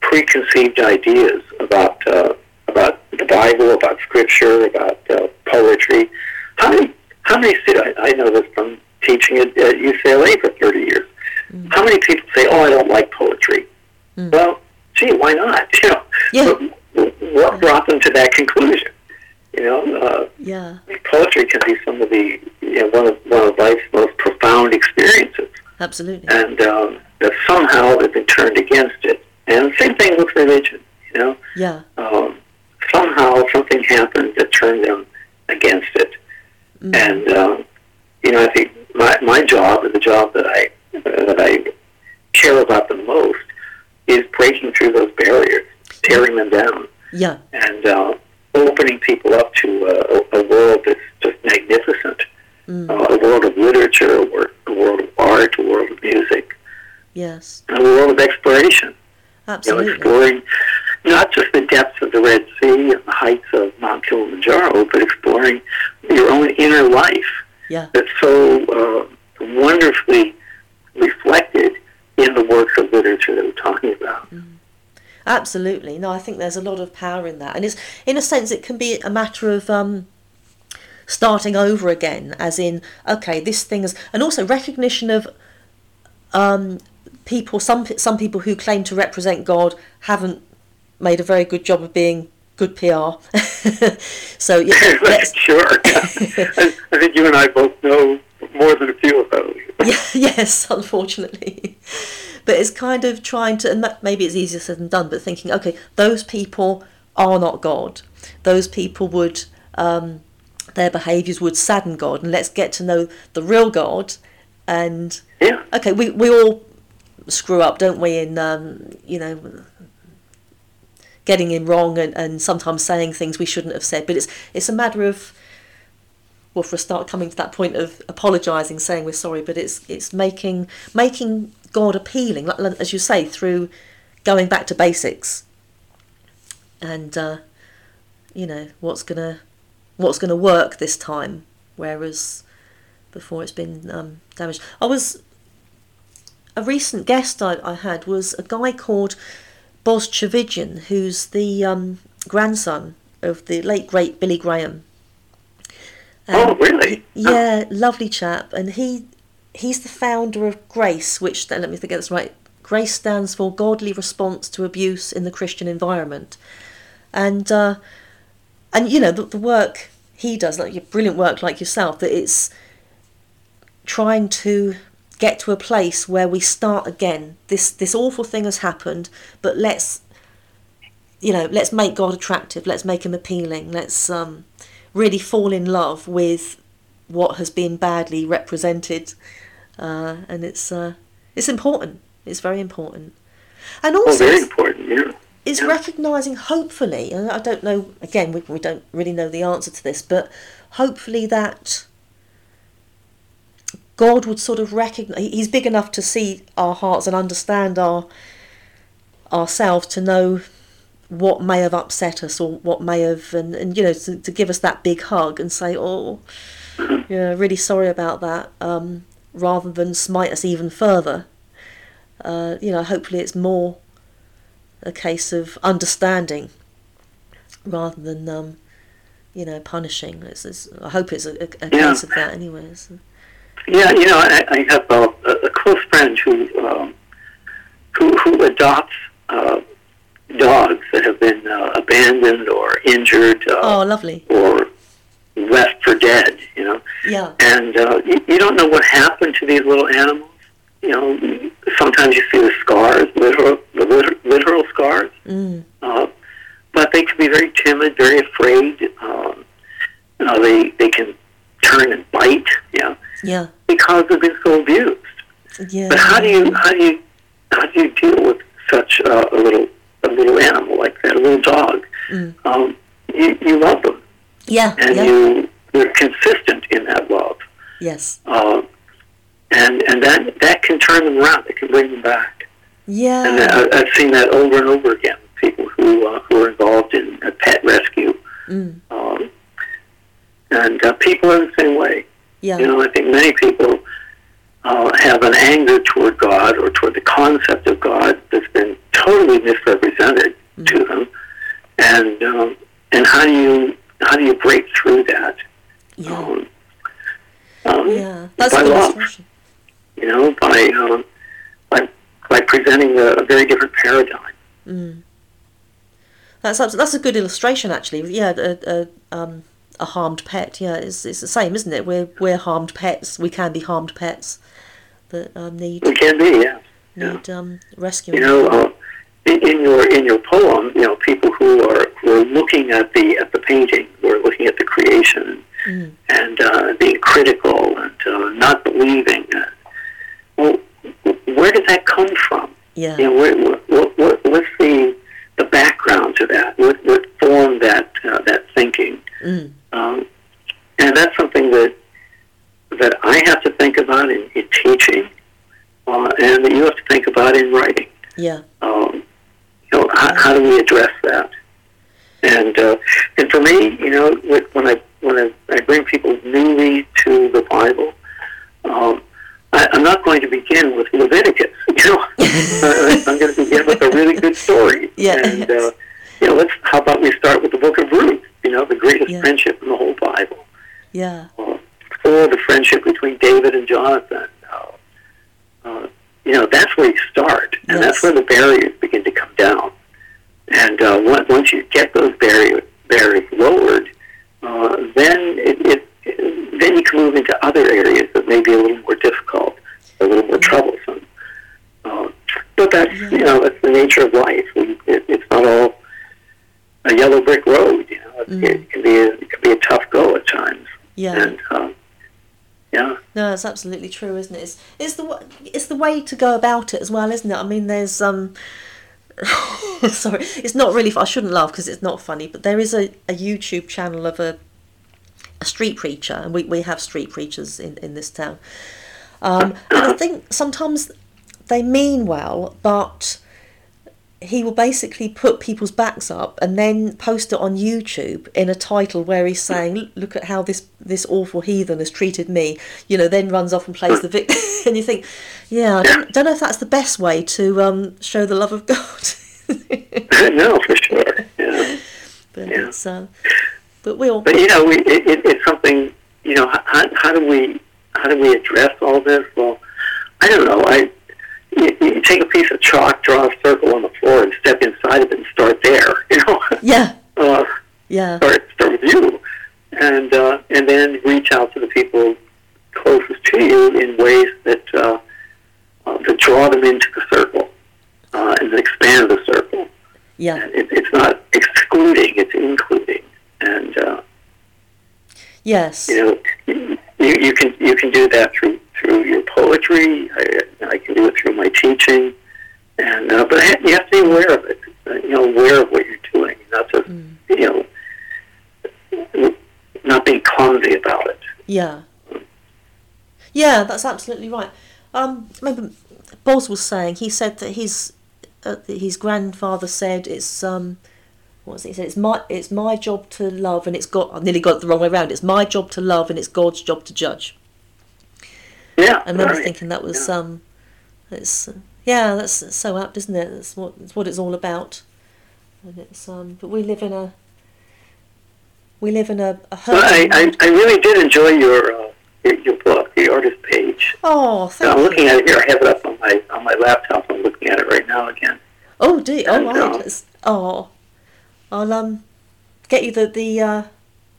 S3: preconceived ideas about uh, about the Bible, about Scripture, about uh, poetry. How many how many stu- I, I know this from teaching at, at UCLA for thirty years. How many people say, "Oh, I don't like poetry"?
S2: Mm.
S3: Well, gee, why not? You know,
S2: Yeah.
S3: what brought them to that conclusion? You know, uh,
S2: yeah
S3: poetry can be some of the you know, one of one of life's most profound experiences,
S2: absolutely
S3: and um, that somehow have been turned against it. And same thing with religion. You know,
S2: yeah
S3: um, somehow something happened that turned them against it.
S2: Mm.
S3: And um, you know, I think my my job, and the job that I uh, that I care about the most, is breaking through those barriers, tearing them down
S2: yeah
S3: and uh, opening people up to uh, a, a world that's just magnificent,
S2: Mm.
S3: uh, a world of literature, a, wor- a world of art, a world of music,
S2: yes
S3: a world of exploration. You know,
S2: absolutely
S3: exploring not just the depths of the Red Sea and the heights of Mount Kilimanjaro, but exploring your own inner life
S2: yeah
S3: that's so uh, wonderfully reflected in the works of literature that we're talking about.
S2: Absolutely. No, I think there's a lot of power in that. And it's in a sense it can be a matter of um starting over again as in okay, this thing is and also recognition of um people some some people who claim to represent God haven't made a very good job of being good PR. so yeah,
S3: sure. I, I think you and I both know more than a few of those.
S2: yes, unfortunately. But it's kind of trying to, and that, maybe it's easier said than done, but thinking, okay, those people are not God. Those people would, um, their behaviours would sadden God, and let's get to know the real God. And,
S3: Yeah.
S2: okay, we, we all screw up, don't we, in, um, you know, getting him wrong and, and sometimes saying things we shouldn't have said. But it's it's a matter of well, for a start, coming to that point of apologising, saying we're sorry, but it's it's making making God appealing, like, as you say, through going back to basics, and uh, you know what's gonna what's gonna work this time, whereas before it's been um, damaged. I was a recent guest I, I had was a guy called Boz Tchividjian, who's the um, grandson of the late great Billy Graham.
S3: Oh,
S2: Um,
S3: really?
S2: yeah, lovely chap, and he he's the founder of Grace, which let me think that's right. Grace stands for Godly Response to Abuse in the Christian Environment, and uh, and you know the, the work he does, like your brilliant work like yourself, that it's trying to get to a place where we start again. This this awful thing has happened, but let's you know let's make God attractive. Let's make him appealing. Let's um, really fall in love with what has been badly represented, uh, and it's uh, it's important. It's very important, and
S3: Oh,
S2: also
S3: very
S2: it's-
S3: important. Yeah.
S2: is
S3: Yeah.
S2: recognizing hopefully and i don't know again we, we don't really know the answer to this but hopefully that god would sort of recognize he's big enough to see our hearts and understand our ourselves to know what may have upset us or what may have, and, and you know, to, to give us that big hug and say, oh, yeah, really sorry about that, um, rather than smite us even further. Uh, you know, hopefully it's more a case of understanding rather than, um, you know, punishing. It's, it's, I hope it's a, a, a
S3: Yeah.
S2: case of that anyway. So.
S3: Yeah, you know, I, I have a, a close friend who um, who, who adopts uh, dogs that have been uh, abandoned or injured uh,
S2: Oh, lovely.
S3: or left for dead. You know,
S2: Yeah.
S3: and uh, you, you don't know what happened to these little animals. You know, sometimes you see the scars, literal, the literal, literal scars,
S2: Mm.
S3: uh, but they can be very timid, very afraid. Um, you know, they they can turn and bite. You know,
S2: Yeah.
S3: because they've been so abused.
S2: Yeah.
S3: But how do you how do you how do you deal with such uh, a little a little animal like that, a little dog?
S2: Mm.
S3: Um, you, you love them,
S2: Yeah.
S3: and
S2: yeah.
S3: you you're consistent in that love,
S2: Yes.
S3: uh, and and that that can turn them around. It can bring them back. And
S2: Yeah.
S3: I, I've seen that over and over again. with People who uh, who are involved in a pet rescue,
S2: Mm.
S3: um, and uh, people are the same way.
S2: Yeah.
S3: You know, I think many people uh, have an anger toward God or toward the concept of God that's been totally misrepresented to them, and um, and how do you how do you break through that?
S2: Yeah.
S3: Um, um,
S2: Yeah. That's a
S3: by
S2: good
S3: love. You know, by um, by by presenting a, a very different paradigm.
S2: Mm. That's that's a good illustration actually. Yeah, a, a um a harmed pet. Yeah, it's it's the same, isn't it? We're we're harmed pets. We can be harmed pets that um, need
S3: We can be, yeah. yeah.
S2: need um rescuing.
S3: You know, uh, in, your in your poem, you know, people who are who are looking at the at the painting, who are looking at the creation,
S2: Mm.
S3: and uh, being critical and uh, not believing. Uh, well, where did that come from?
S2: yeah.
S3: You know, where, what, what, what's the the background to that? What what formed that uh, that thinking?
S2: Mm.
S3: Um, and that's something that that I have to think about in, in teaching, uh, and that you have to think about in writing.
S2: Yeah.
S3: Um, you know, how, how do we address that? And uh, and for me, you know, when I when I, I bring people newly to the Bible, um, I, I'm not going to begin with Leviticus. You know, I- I'm going to begin with a really good story.
S2: Yeah,
S3: And
S2: yes.
S3: uh, you know, let's. How about we start with the Book of Ruth? You know, the greatest
S2: Yeah.
S3: friendship in the whole Bible
S2: Yeah.
S3: uh, or the friendship between David and Jonathan. Uh, uh, you know, that's where you start, and that's where the barriers begin to come down. And uh, once once you get those barrier, barriers lowered, uh, then it, it, then you can move into other areas that may be a little more difficult, a little more troublesome. Uh, but that's you know that's the nature of life. We, it, it's not all a yellow brick road. You know, it,
S2: Mm.
S3: it can be a, it can be a tough go at times.
S2: Yeah.
S3: And um, yeah,
S2: No, it's absolutely true, isn't it? It's, it's the it's the way to go about it as well, isn't it? I mean, there's um, sorry, it's not really. I shouldn't laugh because it's not funny, but there is a, a YouTube channel of a a street preacher, and we, we have street preachers in in this town. Um, and I think sometimes they mean well, but he will basically put people's backs up and then post it on YouTube in a title where he's saying, "Look at how this this awful heathen has treated me." You know, then runs off and plays the victim, and you think, "Yeah, I don't, don't know if that's the best way to um, show the love of God."
S3: no, for sure. Yeah.
S2: but
S3: Yeah.
S2: it's uh, but we all.
S3: But you know, we, it, it, it's something. You know, how, how do we how do we address all this? Well, I don't know. I you, you take a piece of chalk, draw a circle on the floor, and step inside of it and start there. You know,
S2: yeah
S3: uh,
S2: yeah
S3: start start with you, and uh, and then reach out to the people closest to you in ways that uh, uh, that draw them into the circle uh, and expand the circle.
S2: yeah
S3: It, it's not excluding; it's including, and uh,
S2: yes
S3: you know, you, you can you can do that through through your poetry. I, I can do it through my teaching, and uh, but you have to be aware of it. Uh, you know, aware of what you're doing, not just you know, not being clumsy about it.
S2: Yeah. Yeah, that's absolutely right. Um, remember, Boz was saying he said that his uh, his grandfather said it's um, what's it? He said it's my it's my job to love, and it's got. I nearly got it the wrong way around. It's my job to love, and it's God's job to judge.
S3: Yeah.
S2: I remember
S3: right.
S2: thinking that was
S3: Yeah.
S2: um, it's yeah, that's so apt, isn't it? That's what it's what it's all about. And it's um, but we live in a we live in a, a
S3: Well, I, I. I really did enjoy your uh, your, your book, the artist page.
S2: Oh,
S3: So
S2: thank
S3: I'm
S2: you.
S3: looking at it here. I have it up on my on my laptop. I'm looking at it right now again.
S2: Oh, do you? Oh,
S3: And,
S2: right.
S3: um,
S2: oh, I'll um get you the the uh,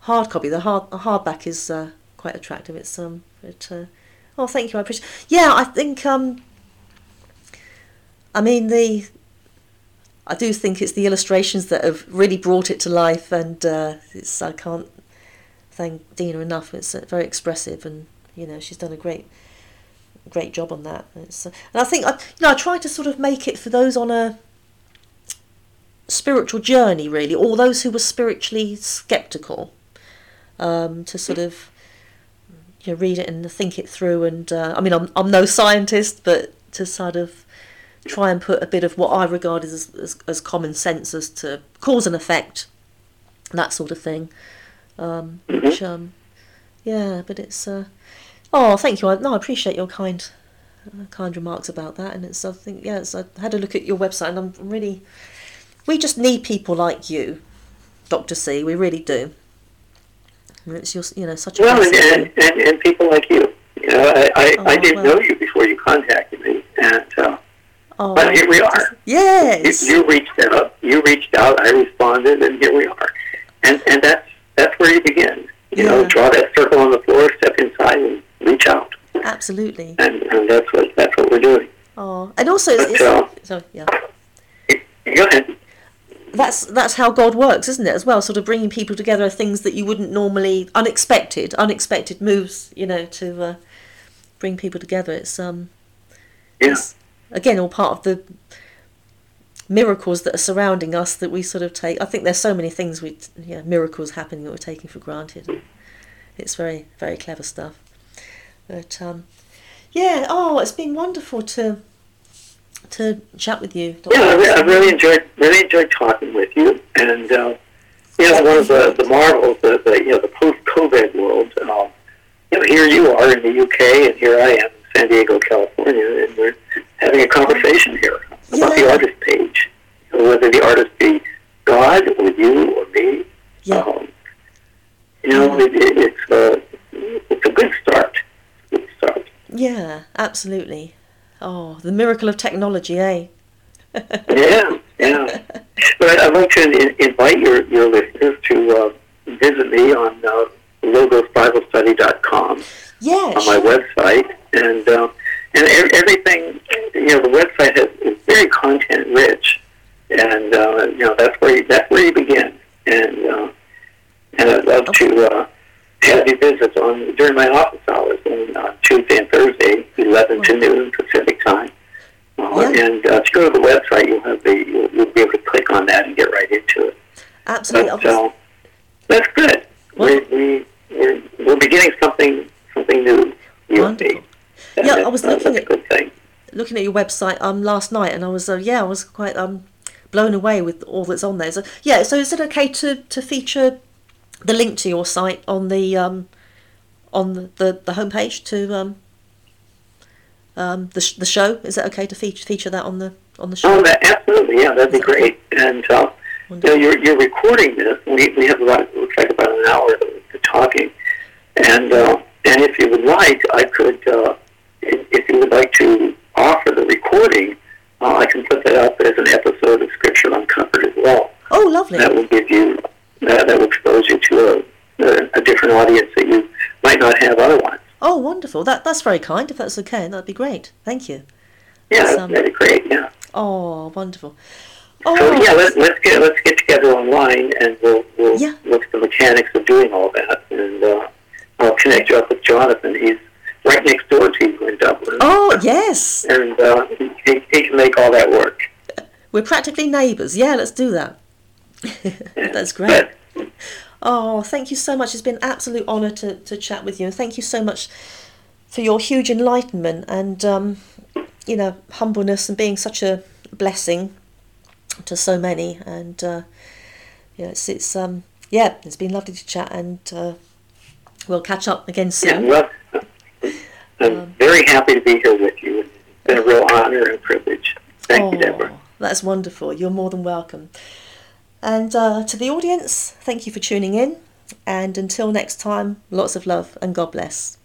S2: hard copy. The hard the hardback is uh, quite attractive. It's um, but uh, oh, thank you. I appreciate. Yeah, I think um, I mean the. I do think it's the illustrations that have really brought it to life, and uh, it's I can't thank Dina enough. It's uh, very expressive, and you know she's done a great great job on that. It's, uh, and I think I, you know, I try to sort of make it for those on a spiritual journey, really, or those who were spiritually skeptical, um, to sort of you know, read it and think it through. And uh, I mean, I'm I'm no scientist, but to sort of try and put a bit of what I regard as as, as common sense as to cause and effect, that sort of thing. Um, Which, um, yeah, but it's. Uh, oh, thank you. I, no, I appreciate your kind, uh, kind remarks about that. And it's. I think yeah, it's, I had a look at your website, and I'm really. We just need people like you, Doctor C. We really do. And It's your, you know, such a
S3: Well,
S2: blessing.
S3: and, and, and people like you. You know, I, I, I
S2: Oh,
S3: didn't
S2: well.
S3: know you before you contacted me, and uh,
S2: oh,
S3: but here we are. You,
S2: Yes.
S3: you reached out. You reached out. I responded, and here we are. And and that's that's where you begin. You know, draw that circle on the floor, step inside, and reach out.
S2: Absolutely.
S3: And, and that's what that's what we're doing.
S2: Oh, and also, it's,
S3: uh,
S2: so yeah.
S3: Go ahead.
S2: that's that's how God works, isn't it? As well, sort of bringing people together are things that you wouldn't normally unexpected, unexpected moves. You know, to uh, bring people together. It's um,
S3: Yeah.
S2: it's again all part of the miracles that are surrounding us that we sort of take. I think there's so many things we, yeah, miracles happening that we're taking for granted. It's very very clever stuff. But um, yeah, oh, it's been wonderful to to chat with you. Dr.
S3: Yeah, I, re- I really enjoyed really enjoyed talking with you, and uh, you know, one of the, the marvels, of the you know, the post COVID world. Um, you know, here you are in the UK, and here I am San Diego, California, and we're having a conversation here about the artist page, whether the artist be God or you or me.
S2: Yeah.
S3: Um, you know, it, it, it's uh, it's a good start. Good start.
S2: Yeah, absolutely. Oh, the miracle of technology, eh?
S3: Yeah, yeah. But I'd like to in- invite your, your listeners to uh, visit me on uh, logosbiblestudy.com On my website, and uh, and everything. You know, the website has, is very content rich, and uh, you know that's where you, that's where you begin. And uh, and I'd love to uh, have you visit on during my office hours on uh, Tuesday and Thursday, eleven to noon Pacific time. Uh,
S2: Yeah.
S3: And uh, if you go to the website, you'll have the you'll, you'll be able to click on that and get right into it.
S2: Absolutely.
S3: But uh, that's good.
S2: Well-
S3: We we we're, we're beginning something something new.
S2: Wonderful. Yeah, I was looking at- Looking at your website um last night, and I was uh, yeah, I was quite um blown away with all that's on there. So yeah, so is it okay to to feature the link to your site on the um on the the, the homepage to um um the sh- the show? Is it okay to feature feature that on the on the show?
S3: Oh, that, absolutely. Yeah, that'd be
S2: that
S3: great. And uh, you know, you're you're recording this. We we have about it looks like about an hour of of talking. And uh, and if you would like, I could. Uh, if, if you would like to offer the recording, uh, I can put that up as an episode of Scripture Uncovered as well.
S2: Oh, lovely.
S3: that will give you that, that will expose you to a, a, a different audience that you might not have otherwise.
S2: Oh, wonderful. That that's very kind. If that's okay, that'd be great. Thank you.
S3: Yeah,
S2: um,
S3: that'd be great. Yeah.
S2: Oh, wonderful. Oh,
S3: So yeah, let, let's get let's get together online and we'll we'll
S2: Yeah.
S3: look at the mechanics of doing all that, and uh, I'll connect you up with Jonathan. He's right next door to you in Dublin,
S2: oh yes.
S3: and uh, he, he can make all that work.
S2: We're practically neighbours. Yeah, let's do that. That's great.
S3: But,
S2: Oh, thank you so much. It's been an absolute honour to, to chat with you. And thank you so much for your huge enlightenment and, um, you know, humbleness and being such a blessing to so many. And uh, Yeah, it's it's um yeah, it's been lovely to chat, and uh, we'll catch up again
S3: Yeah,
S2: soon.
S3: well, I'm very happy to be here with you. It's been a real honor and privilege. Thank you, Deborah.
S2: Oh, that's wonderful. You're more than welcome. And uh, to the audience, thank you for tuning in. And until next time, lots of love and God bless.